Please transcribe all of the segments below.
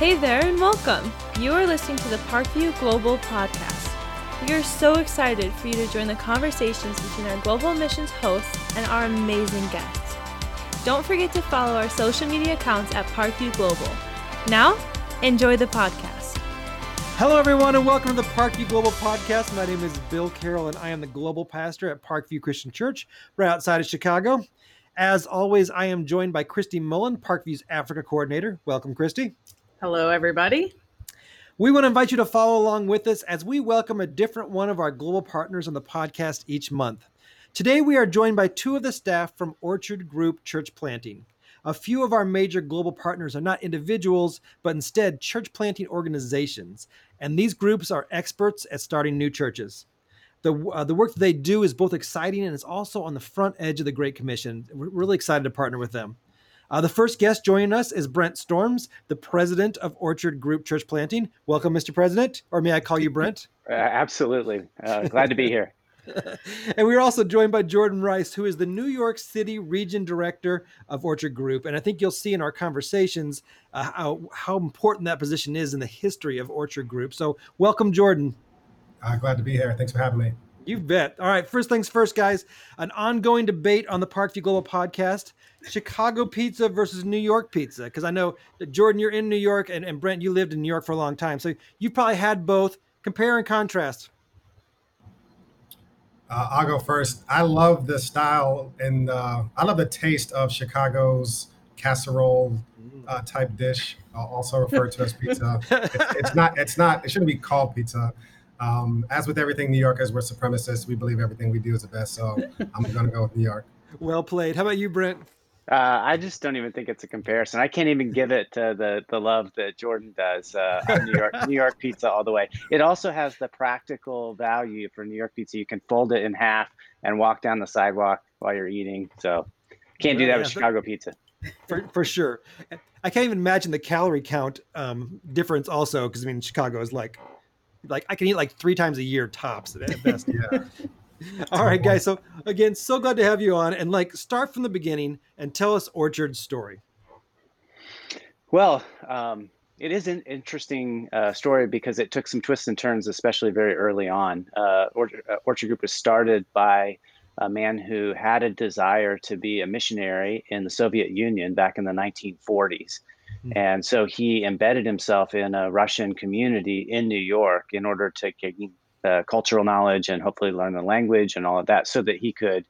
Hey there, and welcome. You are listening to the Parkview Global Podcast. We are so excited for you to join the conversations between our global missions hosts and our amazing guests. Don't forget to follow our social media accounts at Parkview Global. Now, enjoy the podcast. Hello, everyone, and welcome to the Parkview Global Podcast. My name is Bill Carroll, and I am the global pastor at Parkview Christian Church, right outside of Chicago. As always, I am joined by Christy Mullen, Parkview's Africa coordinator. Welcome, Christy. Hello, everybody. We want to invite you to follow along with us as we welcome a different one of our global partners on the podcast each month. Today, we are joined by two of the staff from Orchard Group Church Planting. A few of our major global partners are not individuals, but instead church planting organizations. And these groups are experts at starting new churches. The, uh, the work that they do is both exciting and it's also on the front edge of the Great Commission. We're really excited to partner with them. Uh, the first guest joining us is Brent Storms, the president of Orchard Group Church Planting. Welcome, Mr. President, or may I call you Brent? Uh, absolutely. Uh, glad to be here. and we're also joined by Jordan Rice, who is the New York City Region Director of Orchard Group. And I think you'll see in our conversations uh, how, how important that position is in the history of Orchard Group. So, welcome, Jordan. Uh, glad to be here. Thanks for having me. You bet. All right. First things first, guys. An ongoing debate on the Parkview Global podcast Chicago pizza versus New York pizza. Because I know, Jordan, you're in New York, and, and Brent, you lived in New York for a long time. So you probably had both. Compare and contrast. Uh, I'll go first. I love the style and uh, I love the taste of Chicago's casserole uh, type dish, also referred to as pizza. it's, it's, not. It's not. It shouldn't be called pizza. Um, as with everything New Yorkers, we're supremacists. We believe everything we do is the best. So I'm going to go with New York. Well played. How about you, Brent? Uh, I just don't even think it's a comparison. I can't even give it uh, the the love that Jordan does. Uh, New York New York pizza all the way. It also has the practical value for New York pizza. You can fold it in half and walk down the sidewalk while you're eating. So can't do that yeah, with Chicago pizza. For, for sure. I can't even imagine the calorie count um, difference. Also, because I mean, Chicago is like like I can eat like three times a year tops at best. yeah. All right, guys. So again, so glad to have you on, and like start from the beginning and tell us Orchard's story. Well, um, it is an interesting uh, story because it took some twists and turns, especially very early on. Uh, Orchard, uh, Orchard Group was started by a man who had a desire to be a missionary in the Soviet Union back in the 1940s. Mm-hmm. And so he embedded himself in a Russian community in New York in order to gain uh, cultural knowledge and hopefully learn the language and all of that so that he could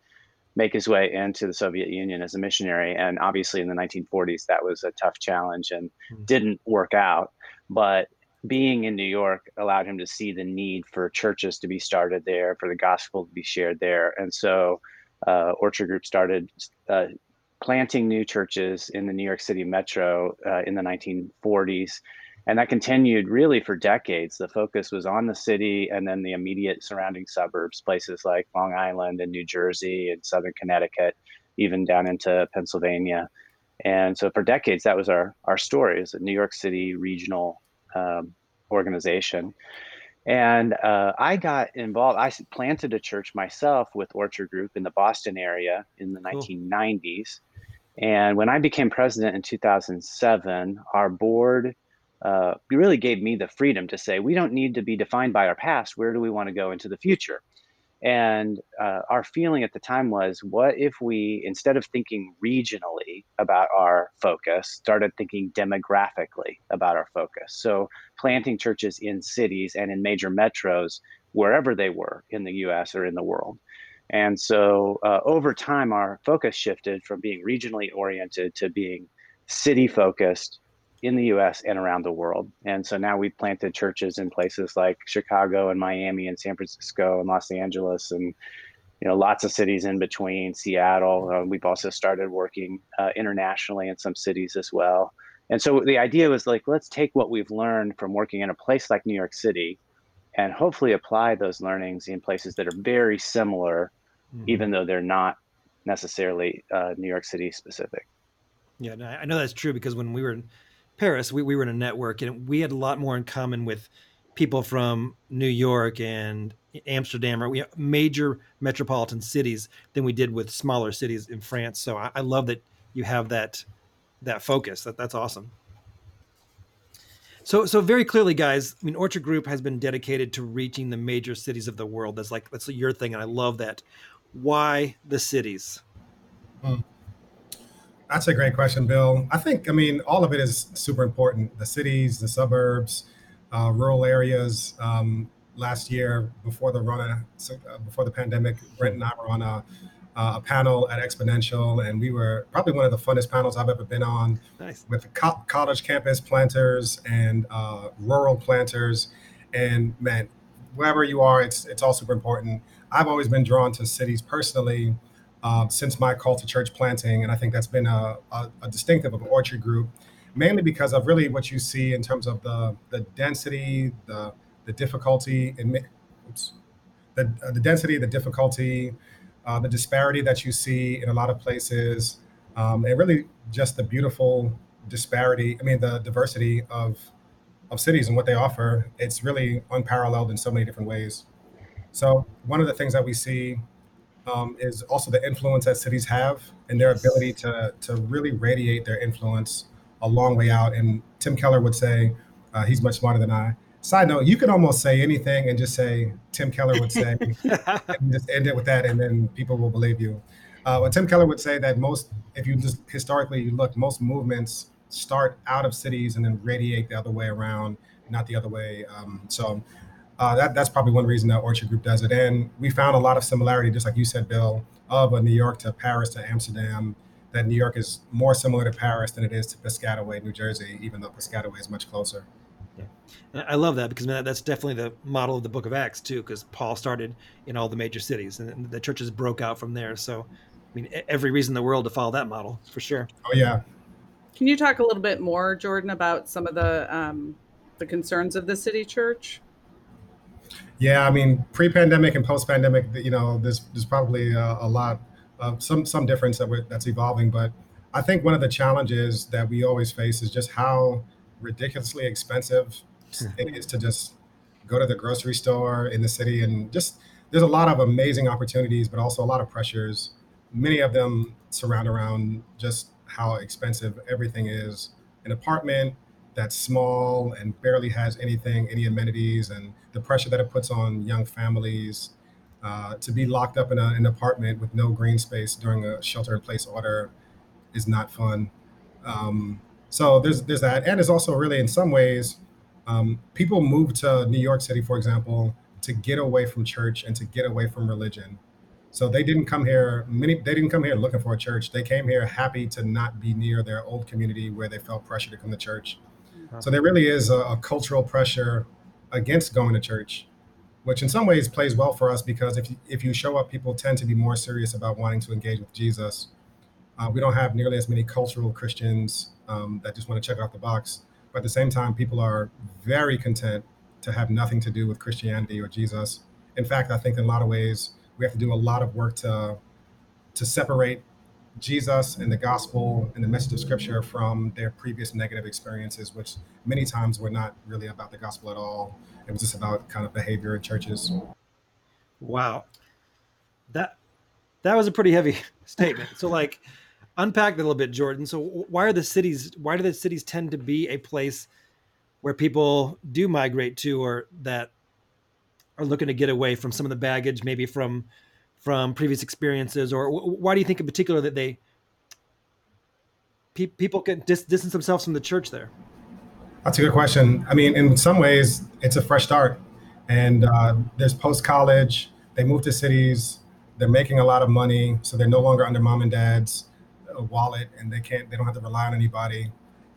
make his way into the Soviet Union as a missionary. And obviously, in the 1940s, that was a tough challenge and mm-hmm. didn't work out. But being in New York allowed him to see the need for churches to be started there, for the gospel to be shared there. And so, uh, Orchard Group started uh, planting new churches in the New York City metro uh, in the 1940s and that continued really for decades. The focus was on the city and then the immediate surrounding suburbs, places like Long Island and New Jersey and Southern Connecticut, even down into Pennsylvania. And so for decades, that was our, our story as a New York City regional um, organization. And uh, I got involved. I planted a church myself with Orchard Group in the Boston area in the cool. 1990s. And when I became president in 2007, our board uh, really gave me the freedom to say, we don't need to be defined by our past. Where do we want to go into the future? And uh, our feeling at the time was, what if we, instead of thinking regionally about our focus, started thinking demographically about our focus? So, planting churches in cities and in major metros, wherever they were in the US or in the world. And so, uh, over time, our focus shifted from being regionally oriented to being city focused in the US and around the world. And so now we've planted churches in places like Chicago and Miami and San Francisco and Los Angeles and you know lots of cities in between Seattle. Uh, we've also started working uh, internationally in some cities as well. And so the idea was like let's take what we've learned from working in a place like New York City and hopefully apply those learnings in places that are very similar mm-hmm. even though they're not necessarily uh, New York City specific. Yeah, I know that's true because when we were in Paris, we, we were in a network and we had a lot more in common with people from New York and Amsterdam or we major metropolitan cities than we did with smaller cities in France. So I, I love that you have that that focus. That that's awesome. So, so very clearly, guys. I mean, Orchard Group has been dedicated to reaching the major cities of the world. That's like that's your thing, and I love that. Why the cities? Hmm. That's a great question, Bill. I think, I mean, all of it is super important. The cities, the suburbs, uh, rural areas. Um, last year, before the run, uh, before the pandemic, Brent and I were on a uh, a panel at Exponential, and we were probably one of the funnest panels I've ever been on nice. with co- college campus planters and uh, rural planters. And man, wherever you are, it's it's all super important. I've always been drawn to cities personally uh, since my call to church planting, and I think that's been a, a, a distinctive of Orchard Group, mainly because of really what you see in terms of the the density, the the difficulty, and oops, the uh, the density, the difficulty uh, the disparity that you see in a lot of places, um, and really just the beautiful disparity. I mean, the diversity of of cities and what they offer. It's really unparalleled in so many different ways. So one of the things that we see um, is also the influence that cities have and their ability to to really radiate their influence a long way out. And Tim Keller would say, uh, he's much smarter than I. Side note, you can almost say anything and just say Tim Keller would say, and just end it with that, and then people will believe you. Uh, but Tim Keller would say that most, if you just historically you look, most movements start out of cities and then radiate the other way around, not the other way. Um, so uh, that that's probably one reason that Orchard Group does it. And we found a lot of similarity, just like you said, Bill, of a New York to Paris to Amsterdam. That New York is more similar to Paris than it is to Piscataway, New Jersey, even though Piscataway is much closer. Yeah. I love that because that's definitely the model of the book of Acts too, because Paul started in all the major cities and the churches broke out from there. So, I mean, every reason in the world to follow that model for sure. Oh yeah. Can you talk a little bit more, Jordan, about some of the um, the concerns of the city church? Yeah, I mean, pre-pandemic and post-pandemic, you know, there's there's probably a, a lot of some some difference that we're, that's evolving, but I think one of the challenges that we always face is just how ridiculously expensive hmm. it is to just go to the grocery store in the city and just there's a lot of amazing opportunities but also a lot of pressures. Many of them surround around just how expensive everything is. An apartment that's small and barely has anything any amenities and the pressure that it puts on young families uh, to be locked up in a, an apartment with no green space during a shelter in place order is not fun um, so there's there's that, and it's also really in some ways, um, people move to New York City, for example, to get away from church and to get away from religion. So they didn't come here. Many they didn't come here looking for a church. They came here happy to not be near their old community where they felt pressure to come to church. So there really is a, a cultural pressure against going to church, which in some ways plays well for us because if you, if you show up, people tend to be more serious about wanting to engage with Jesus. Uh, we don't have nearly as many cultural Christians um, that just want to check off the box. But at the same time, people are very content to have nothing to do with Christianity or Jesus. In fact, I think in a lot of ways, we have to do a lot of work to to separate Jesus and the gospel and the message of scripture from their previous negative experiences, which many times were not really about the gospel at all. It was just about kind of behavior in churches. Wow. That that was a pretty heavy statement. So like unpack that a little bit, Jordan. So why are the cities? Why do the cities tend to be a place where people do migrate to, or that are looking to get away from some of the baggage, maybe from from previous experiences, or why do you think in particular that they pe- people can dis- distance themselves from the church there? That's a good question. I mean, in some ways, it's a fresh start, and uh, there's post college. They move to cities. They're making a lot of money, so they're no longer under mom and dad's wallet and they can't they don't have to rely on anybody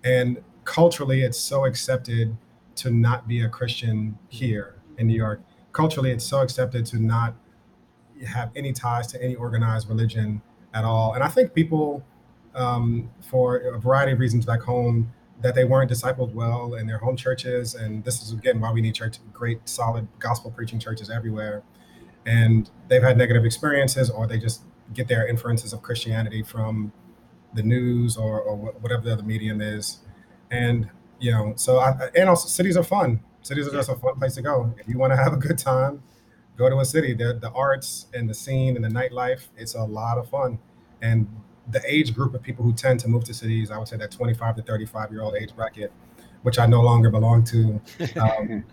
and culturally it's so accepted to not be a christian here in new york culturally it's so accepted to not have any ties to any organized religion at all and i think people um, for a variety of reasons back home that they weren't discipled well in their home churches and this is again why we need church great solid gospel preaching churches everywhere and they've had negative experiences or they just get their inferences of christianity from the news or, or whatever the other medium is. And, you know, so I, and also cities are fun. Cities are just a fun place to go. If you want to have a good time, go to a city. The, the arts and the scene and the nightlife, it's a lot of fun. And the age group of people who tend to move to cities, I would say that 25 to 35 year old age bracket, which I no longer belong to. Um,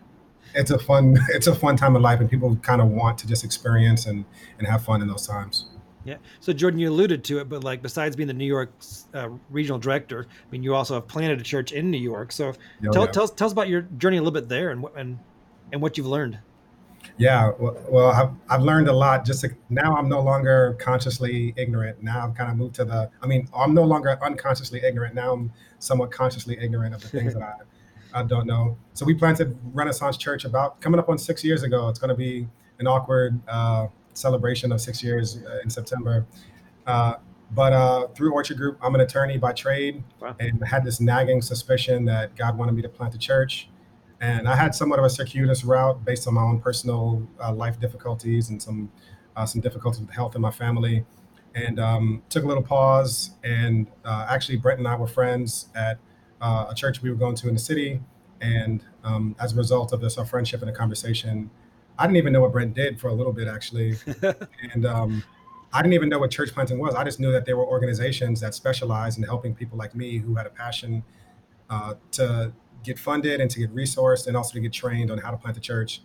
it's a fun it's a fun time of life, and people kind of want to just experience and and have fun in those times. Yeah. So Jordan, you alluded to it, but like besides being the New York uh, regional director, I mean, you also have planted a church in New York. So Oh, tell, yeah. tell us tell us about your journey a little bit there and what and and what you've learned. Yeah, well, well I've, I've learned a lot. Just to, now, I'm no longer consciously ignorant. Now I've kind of moved to the. I mean, I'm no longer unconsciously ignorant. Now I'm somewhat consciously ignorant of the things that I, I don't know. So we planted Renaissance Church about coming up on six years ago. It's going to be an awkward uh, celebration of six years uh, in September. Uh, but uh, through Orchard Group, I'm an attorney by trade, Wow. and I had this nagging suspicion that God wanted me to plant a church. And I had somewhat of a circuitous route based on my own personal uh, life difficulties and some uh, some difficulties with health in my family. And um, took a little pause. And uh, actually, Brent and I were friends at uh, a church we were going to in the city. And um, as a result of this, our friendship and a conversation, I didn't even know what Brent did for a little bit, actually. and um, I didn't even know what church planting was. I just knew that there were organizations that specialized in helping people like me who had a passion uh, to get funded and to get resourced and also to get trained on how to plant the church.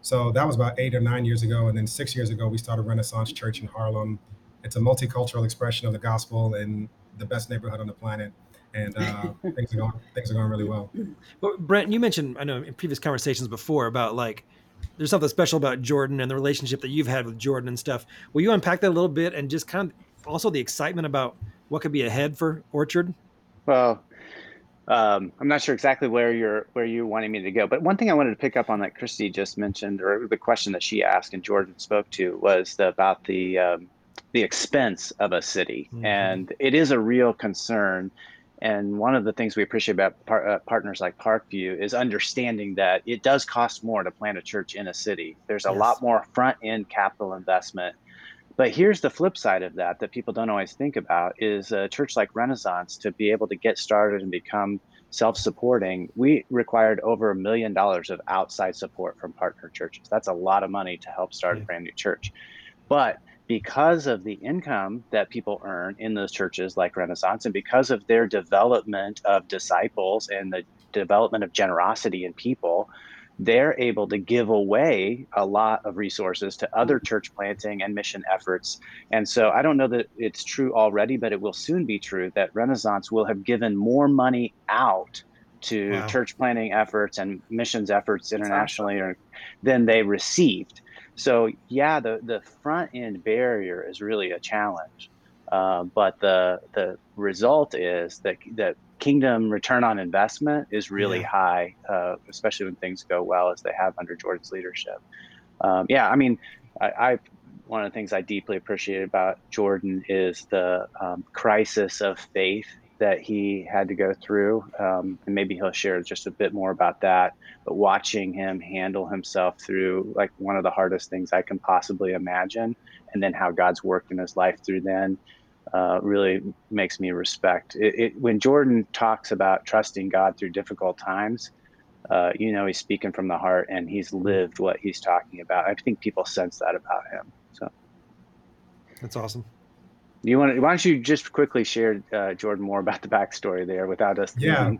So that was about eight or nine years ago. And then six years ago, we started Renaissance Church in Harlem. It's a multicultural expression of the gospel in the best neighborhood on the planet. And uh, things are going things are going really well. Well, Brent, you mentioned I know in previous conversations before about like there's something special about Jordan and the relationship that you've had with Jordan and stuff. Will you unpack that a little bit and just kind of also the excitement about what could be ahead for Orchard? Well, um, I'm not sure exactly where you're where you wanted me to go, but one thing I wanted to pick up on that Christy just mentioned, or the question that she asked and Jordan spoke to, was the, about the um, the expense of a city, Mhm. and it is a real concern. And one of the things we appreciate about par- uh, partners like Parkview is understanding that it does cost more to plant a church in a city. There's a Yes. lot more front end capital investment. But here's the flip side of that that people don't always think about is a church like Renaissance to be able to get started and become self-supporting, we required over a million dollars of outside support from partner churches. That's a lot of money to help start Yeah. a brand new church. But because of the income that people earn in those churches like Renaissance and because of their development of disciples and the development of generosity in people, they're able to give away a lot of resources to other church planting and mission efforts. And so I don't know that it's true already, but it will soon be true that Renaissance will have given more money out to Wow. church planting efforts and missions efforts internationally or, than they received. So yeah, the, the front end barrier is really a challenge. Uh, but the the result is that that kingdom return on investment is really Yeah. high, uh, especially when things go well as they have under Jordan's leadership. Um, yeah, I mean, I, I one of the things I deeply appreciate about Jordan is the um, crisis of faith that he had to go through, um, and maybe he'll share just a bit more about that. But watching him handle himself through like one of the hardest things I can possibly imagine, and then how God's worked in his life through then, uh, really makes me respect it, it. When Jordan talks about trusting God through difficult times, uh, you know he's speaking from the heart, and he's lived what he's talking about. I think people sense that about him. So, That's awesome. you want? To, why don't you just quickly share, uh, Jordan, more about the backstory there without us? Yeah.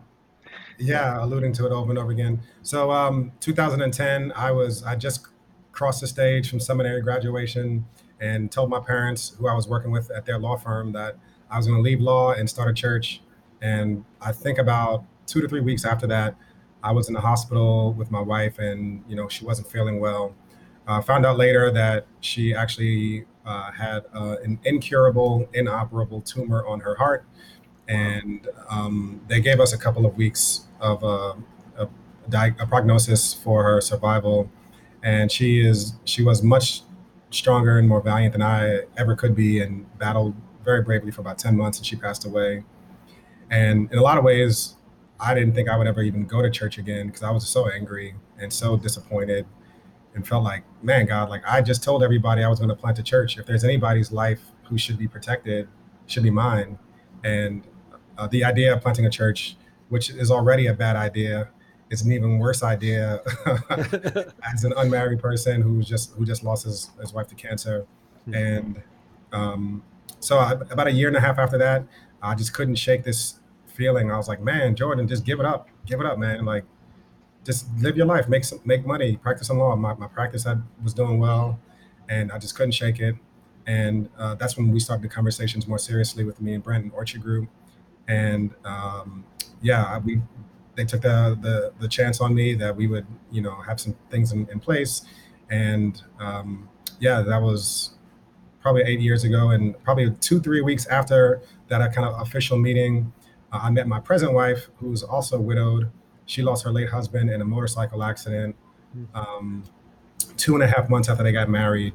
Yeah, alluding to it over and over again. So, um, 2010, I was I just crossed the stage from seminary graduation and told my parents, who I was working with at their law firm, that I was going to leave law and start a church. And I think about two to three weeks after that, I was in the hospital with my wife, and you know she wasn't feeling well. Uh, found out later that she actually uh, had uh, an incurable, inoperable tumor on her heart and um, they gave us a couple of weeks of uh, a, di- a prognosis for her survival and she is she was much stronger and more valiant than i ever could be and battled very bravely for about 10 months and she passed away. And in a lot of ways i didn't think i would ever even go to church again because i was so angry and so disappointed and felt like man god like i just told everybody i was going to plant a church. If there's anybody's life who should be protected should be mine. And uh, the idea of planting a church, which is already a bad idea, is an even worse idea as an unmarried person who just who just lost his, his wife to cancer. And um, so I, about a year and a half after that, I just couldn't shake this feeling. I was like, man, Jordan, just give it up, give it up, man. Like, just live your life, make some, make money, practice some law. My, my practice I was doing well, and I just couldn't shake it. And uh, that's when we started the conversations more seriously with me and Brent and Orchard Group. And um, yeah, we they took the, the the chance on me that we would you know have some things in, in place. And um, yeah, that was probably eight years ago, and probably two three weeks after that kind of official meeting, uh, I met my present wife, who's also widowed. She lost her late husband in a motorcycle accident. Um, two and a half months after they got married,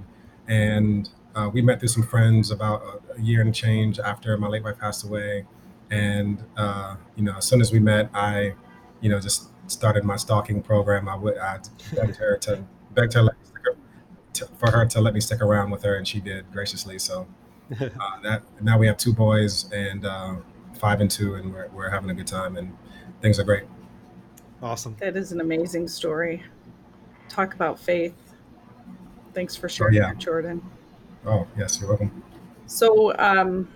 and uh, we met through some friends about a, a, year and change after my late wife passed away. And uh, you know, as soon as we met, I, you know, just started my stalking program. I would I begged her to begged her to, for her to let me stick around with her, and she did graciously. So uh, that now we have two boys and uh, five and two, and we're we're having a good time, and things are great. Awesome. That is an amazing story. Talk about faith. Thanks for sharing oh, yeah. that, Jordan. Oh yes, you're welcome. So, um,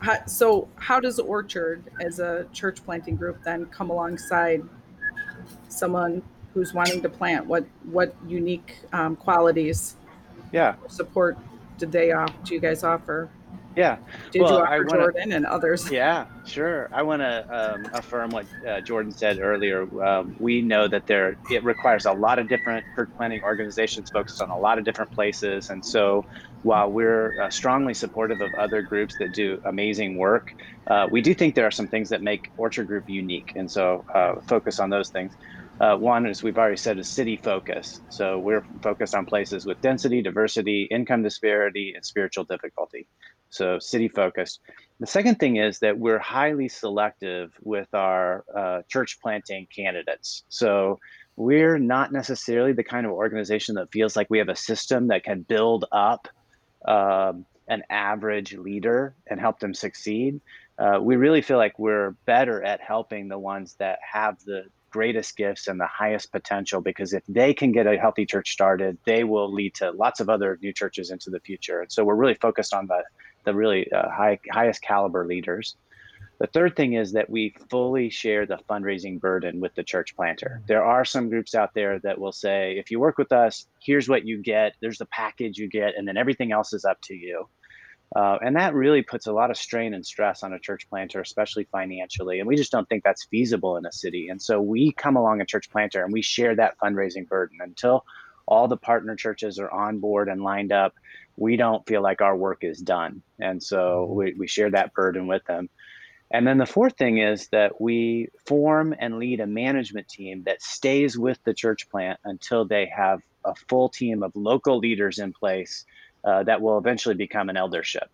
how, so how does Orchard, as a church planting group, then come alongside someone who's wanting to plant? What what unique um, qualities? Yeah. Support did they off? Do you guys offer? Yeah. Did well, you offer wanna, Jordan and others? Yeah, sure. I want to um, affirm what uh, Jordan said earlier. Um, we know that there it requires a lot of different church planting organizations focused on a lot of different places, and so while we're uh, strongly supportive of other groups that do amazing work, uh, we do think there are some things that make Orchard Group unique, and so uh, focus on those things. Uh, one, is we've already said, is city focus. So we're focused on places with density, diversity, income disparity, and spiritual difficulty. So city focused. The second thing is that we're highly selective with our uh, church planting candidates. So we're not necessarily the kind of organization that feels like we have a system that can build up um, an average leader and help them succeed. Uh, we really feel like we're better at helping the ones that have the greatest gifts and the highest potential because if they can get a healthy church started, they will lead to lots of other new churches into the future. And so we're really focused on the the really uh, high highest caliber leaders. The third thing is that we fully share the fundraising burden with the church planter. There are some groups out there that will say, if you work with us, here's what you get, there's the package you get, and then everything else is up to you. Uh, and that really puts a lot of strain and stress on a church planter, especially financially. And we just don't think that's feasible in a city. And so we come along a church planter and we share that fundraising burden until all the partner churches are on board and lined up. We don't feel like our work is done. And so mm-hmm. we, we share that burden with them. And then the fourth thing is that we form and lead a management team that stays with the church plant until they have a full team of local leaders in place uh, that will eventually become an eldership.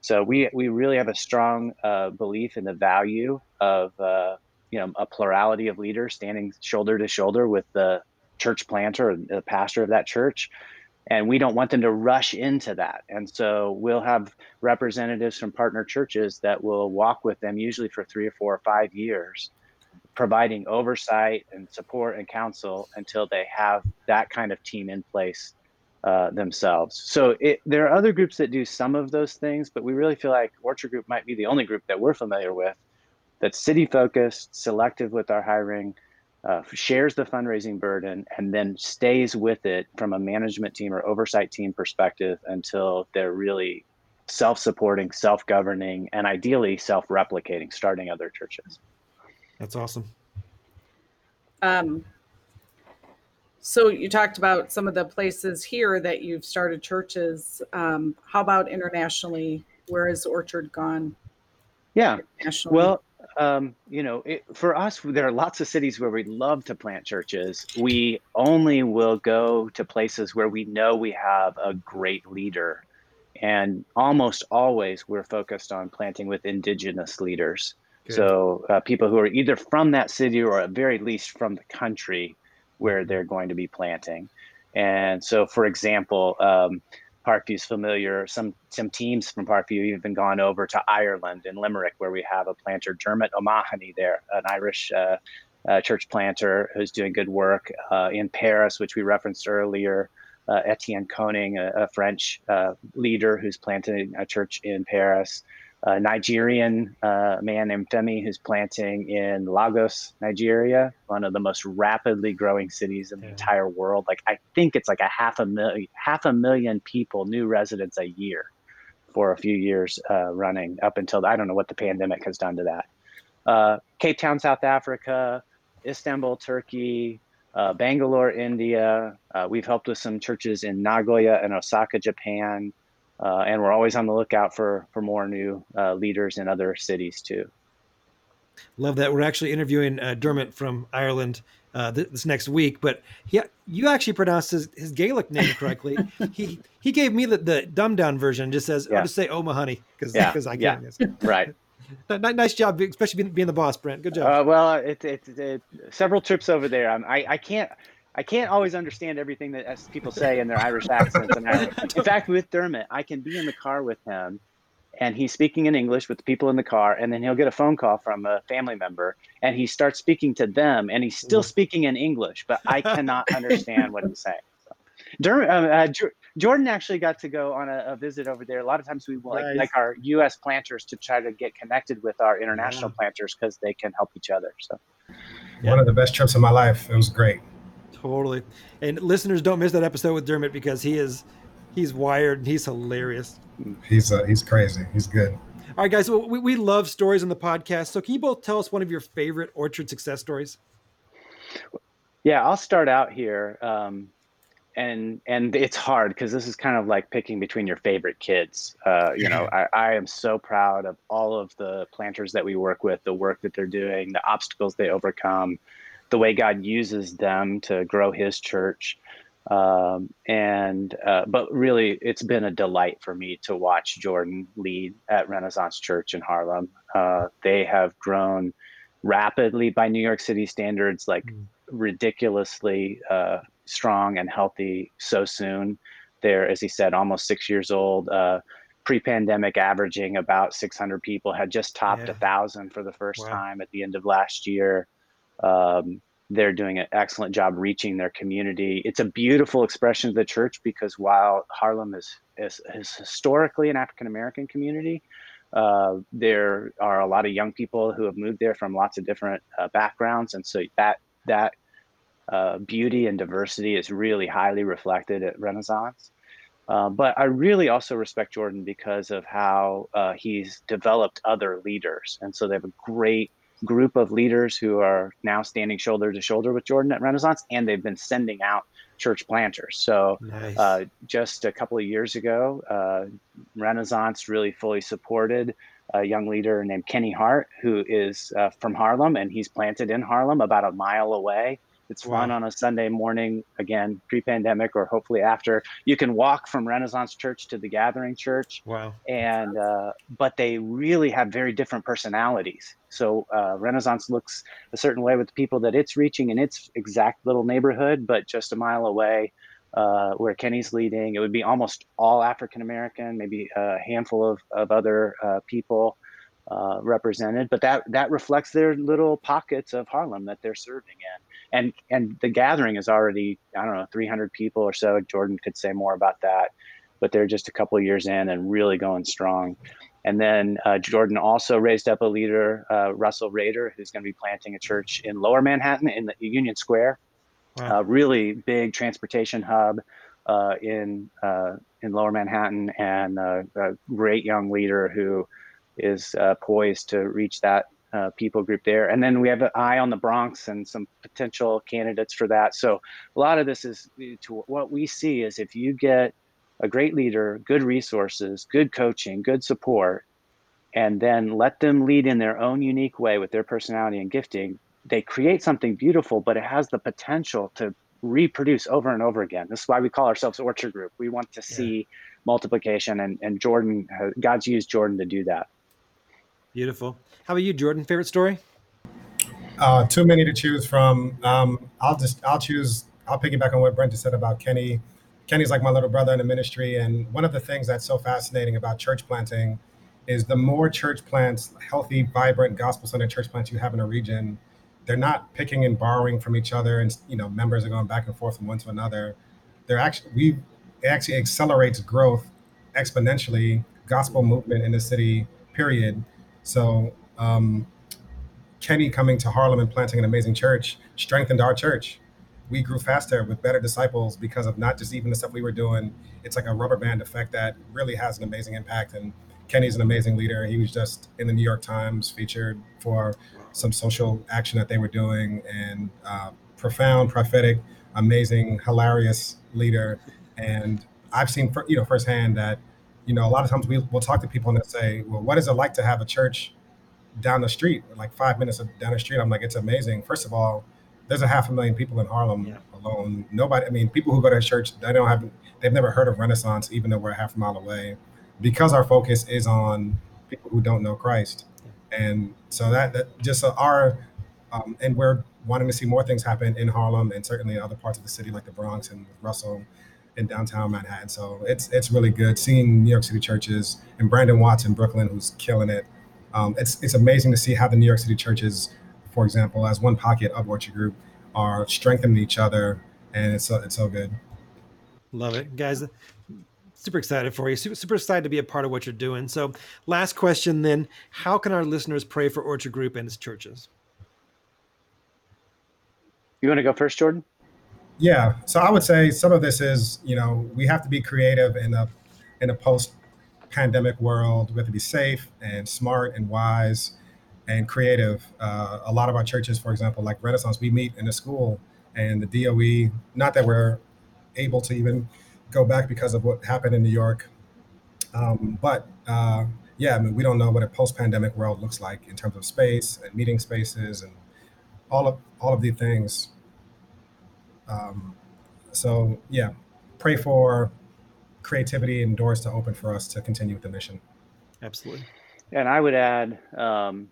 So we we really have a strong uh, belief in the value of uh, you know a plurality of leaders standing shoulder to shoulder with the church planter or the pastor of that church. And we don't want them to rush into that. And so we'll have representatives from partner churches that will walk with them, usually for three or four or five years, providing oversight and support and counsel until they have that kind of team in place uh, themselves. So it, there are other groups that do some of those things, but we really feel like Orchard Group might be the only group that we're familiar with that's city focused, selective with our hiring, uh, shares the fundraising burden, and then stays with it from a management team or oversight team perspective until they're really self supporting, self governing, and ideally self replicating, starting other churches. That's awesome. Um, so you talked about some of the places here that you've started churches. Um, how about internationally? Where has Orchard gone? Yeah. Well, um, you know, it, for us, there are lots of cities where we love to plant churches. We only will go to places where we know we have a great leader. And almost always we're focused on planting with indigenous leaders. Good. So uh, people who are either from that city or at very least from the country where they're going to be planting. And so, for example, um, Parkview's familiar. Some some teams from Parkview have even gone over to Ireland in Limerick, where we have a planter, Dermot O'Mahony, there, an Irish uh, uh, church planter who's doing good work. Uh, in Paris, which we referenced earlier, uh, Etienne Koning, a, a French uh, leader who's planting a church in Paris. A Nigerian uh, man named Femi who's planting in Lagos, Nigeria, one of the most rapidly growing cities in the entire world. Like I think it's like a half a million, half a million people, new residents a year, for a few years uh, running up until I don't know what the pandemic has done to that. Uh, Cape Town, South Africa, Istanbul, Turkey, uh, Bangalore, India. Uh, we've helped with some churches in Nagoya and Osaka, Japan uh, and we're always on the lookout for for more new uh, leaders in other cities too. Love that. We're actually interviewing uh, Dermot from Ireland uh, this, this, next week, but he, you actually pronounced his, his Gaelic name correctly. he he gave me the, the dumbed down version. Just says yeah. I'll just say O'Mahony because because yeah. I can. Yeah. right. nice job, especially being, being, the boss, Brent. Good job. Uh, well, it's it, it, it, several trips over there. I'm, I I can't I can't always understand everything that people say in their Irish accents. And in fact, with Dermot, I can be in the car with him, and he's speaking in English with the people in the car, and then he'll get a phone call from a family member, and he starts speaking to them, and he's still mm. speaking in English, but I cannot understand what he's saying. So, Dermot, uh, uh, Jordan actually got to go on a, a, visit over there. A lot of times we like, nice. like our U.S. planters to try to get connected with our international yeah. planters because they can help each other. So, yeah. one of the best trips of my life. It was great. Totally. And listeners, don't miss that episode with Dermot because he is he's wired and he's hilarious. He's uh, he's crazy. He's good. All right, guys. we, we love stories on the podcast. So can you both tell us one of your favorite orchard success stories? Yeah, I'll start out here. Um, and and it's hard because this is kind of like picking between your favorite kids. Uh, you know, I, I am so proud of all of the planters that we work with, the work that they're doing, the obstacles they overcome, the way God uses them to grow His church. Um, and uh, but really, it's been a delight for me to watch Jordan lead at Renaissance Church in Harlem. Uh, they have grown rapidly by New York City standards, like mm. ridiculously uh, strong and healthy so soon. They're, as he said, almost six years old. Uh, pre-pandemic averaging about 600 people had just topped a yeah. thousand for the first wow. time at the end of last year um, they're doing an excellent job reaching their community. It's a beautiful expression of the church because while Harlem is is, is historically an African American community, uh, there are a lot of young people who have moved there from lots of different uh, backgrounds, and so that that uh, beauty and diversity is really highly reflected at Renaissance. Uh, but I really also respect Jordan because of how uh, he's developed other leaders, and so they have a great group of leaders who are now standing shoulder to shoulder with Jordan at Renaissance, and they've been sending out church planters. So nice. uh, just a couple of years ago, uh, Renaissance really fully supported a young leader named Kenny Hart, who is uh, from Harlem, and he's planted in Harlem, about a mile away. It's wow. fun on a Sunday morning, again, pre pandemic or hopefully after. You can walk from Renaissance Church to the Gathering Church. Wow. And, uh, but they really have very different personalities. So uh, Renaissance looks a certain way with the people that it's reaching in its exact little neighborhood, but just a mile away. Uh, where Kenny's leading, it would be almost all African American, maybe a handful of, of other uh, people uh, represented, but that that reflects their little pockets of Harlem that they're serving in and and the gathering is already I don't know 300 people or so. Jordan could say more about that, but they're just a couple years in and really going strong. And then uh, Jordan also raised up a leader, uh, Russell Rader, who's going to be planting a church in Lower Manhattan in the Union Square, wow. uh, really big transportation hub uh, in uh, in Lower Manhattan, and a great young leader who is uh, poised to reach that uh, people group there. And then we have an eye on the Bronx and some potential candidates for that. So a lot of this is to what we see is if you get a great leader, good resources, good coaching, good support, and then let them lead in their own unique way with their personality and gifting, they create something beautiful, but it has the potential to reproduce over and over again. This is why we call ourselves Orchard Group. We want to see yeah. multiplication, and, and Jordan, God's used Jordan to do that. Beautiful. How about you, Jordan? Favorite story? Uh, too many to choose from. Um, I'll just I'll choose. I'll piggyback on what Brent just said about Kenny. Kenny's like my little brother in the ministry, and one of the things that's so fascinating about church planting is the more church plants, healthy, vibrant, gospel-centered church plants you have in a region, they're not picking and borrowing from each other, and you know members are going back and forth from one to another. They're actually we it actually accelerates growth exponentially. Gospel movement in the city period. So um, Kenny coming to Harlem and planting an amazing church strengthened our church. We grew faster with better disciples because of not just even the stuff we were doing. It's like a rubber band effect that really has an amazing impact. And Kenny's an amazing leader. He was just in the New York Times featured for some social action that they were doing and uh, profound, prophetic, amazing, hilarious leader. And I've seen, you know, firsthand that, you know, a lot of times we will talk to people and they say, well, what is it like to have a church down the street, like five minutes down the street? I'm like, it's amazing. First of all, there's a half a million people in Harlem yeah. alone. Nobody, I mean, people who go to church, they don't have, they've never heard of Renaissance, even though we're a half a mile away, because our focus is on people who don't know Christ. And so that, that just our, um, and we're wanting to see more things happen in Harlem and certainly other parts of the city like the Bronx and Russell in downtown Manhattan. So it's it's really good seeing New York City churches and Brandon Watts in Brooklyn who's killing it. Um, it's it's amazing to see how the New York City churches, for example, as one pocket of Orchard Group, are strengthening each other, and it's so, it's so good. Love it, guys. Super excited for you. Super, super excited to be a part of what you're doing. So, last question then: How can our listeners pray for Orchard Group and its churches? You want to go first, Jordan? Yeah. So I would say some of this is, you know, we have to be creative in a in a post pandemic world. We have to be safe and smart and wise and creative. Uh, a lot of our churches, for example, like Renaissance, we meet in a school and the DOE, not that we're able to even go back because of what happened in New York. Um, but uh, yeah, I mean, we don't know what a post-pandemic world looks like in terms of space and meeting spaces and all of all of these things. Um, so yeah, pray for creativity and doors to open for us to continue with the mission. Absolutely. And I would add, um,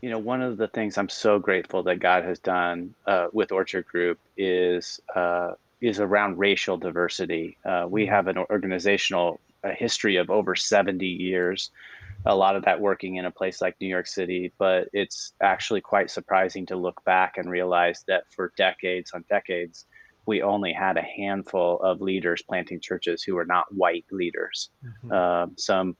you know, one of the things I'm so grateful that God has done uh, with Orchard Group is uh, is around racial diversity. Uh, we mm-hmm. have an organizational history of over 70 years a lot of that working in a place like New York City, but it's actually quite surprising to look back and realize that for decades on decades, we only had a handful of leaders planting churches who were not white leaders. Mm-hmm. Um, some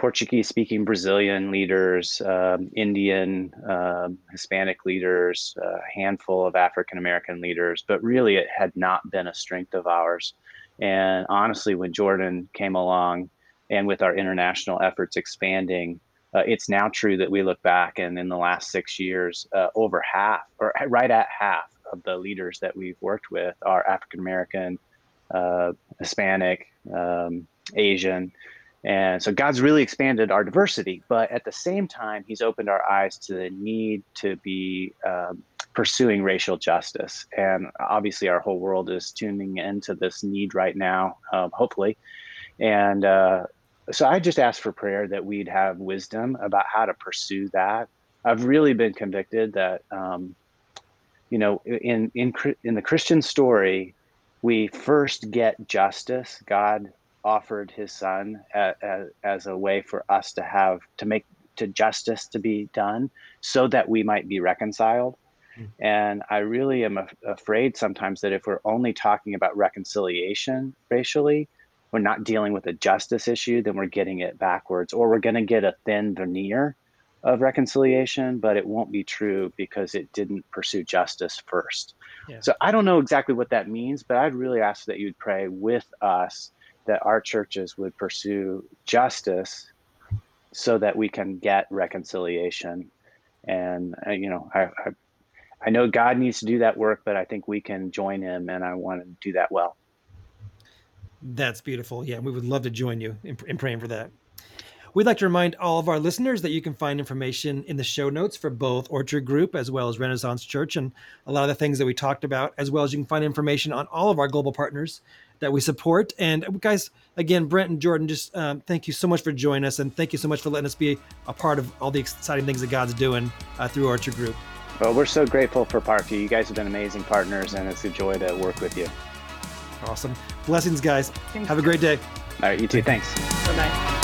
Portuguese speaking Brazilian leaders, um, Indian, um, Hispanic leaders, a handful of African American leaders, but really it had not been a strength of ours. And honestly, when Jordan came along, and with our international efforts expanding, uh, it's now true that we look back and in the last six years, uh, over half or right at half of the leaders that we've worked with are African American, uh, Hispanic, um, Asian. And so God's really expanded our diversity, but at the same time, He's opened our eyes to the need to be um, pursuing racial justice. And obviously, our whole world is tuning into this need right now, um, hopefully. And uh, so I just asked for prayer that we'd have wisdom about how to pursue that. I've really been convicted that, um, you know, in in in the Christian story, we first get justice. God offered His Son as, as a way for us to have to make to justice to be done, so that we might be reconciled. Mm. And I really am af- afraid sometimes that if we're only talking about reconciliation racially, we're not dealing with a justice issue, then we're getting it backwards, or we're going to get a thin veneer of reconciliation, but it won't be true because it didn't pursue justice first. Yeah. So I don't know exactly what that means, but I'd really ask that you'd pray with us that our churches would pursue justice so that we can get reconciliation. And uh, you know, I, I I know God needs to do that work, but I think we can join Him, and I want to do that well. That's beautiful. Yeah, we would love to join you in, in, praying for that. We'd like to remind all of our listeners that you can find information in the show notes for both Orchard Group as well as Renaissance Church and a lot of the things that we talked about, as well as you can find information on all of our global partners that we support. And guys, again, Brent and Jordan, just um, thank you so much for joining us, and thank you so much for letting us be a part of all the exciting things that God's doing uh, through Orchard Group. Well, we're so grateful for Parkview. You guys have been amazing partners, and it's a joy to work with you. Awesome. Blessings, guys. Thanks. Have a great day. All right, you too. Thanks. Bye bye.